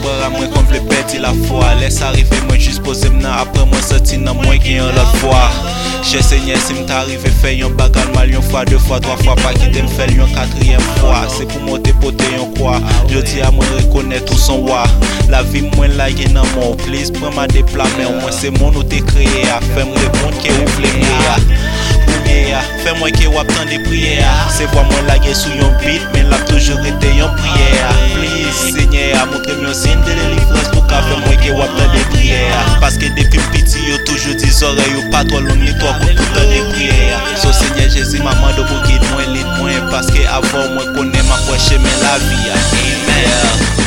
para mwen komple peti la fwa. Les arive mwen jis pose mnan apre mwen soti nan mwen gen yon lot fwa. Che senye si mta arrive fe yon bagal mal yon fwa, de fwa, dwa fwa Pa kite m fel yon katriyem fwa Se pou mwote pote yon kwa Jodi a mwen rekonet ou son wa La vi mwen la gen nan moun Please pren ma deplame Mwen se moun ou te kreye a Fem repon ke ou vle ya Fem mwen ke wap tan de priye ya Se vwa mwen la gen sou yon beat Men lap toujou rete yon priye tan de priye ya Paske depi mpiti yo toujou di zore yo patro long li to akon toutan de priye ya So senye jezi maman do pou ki mwen lit mwen. Paske avon mwen konen ma fweche men la vi ya Amen.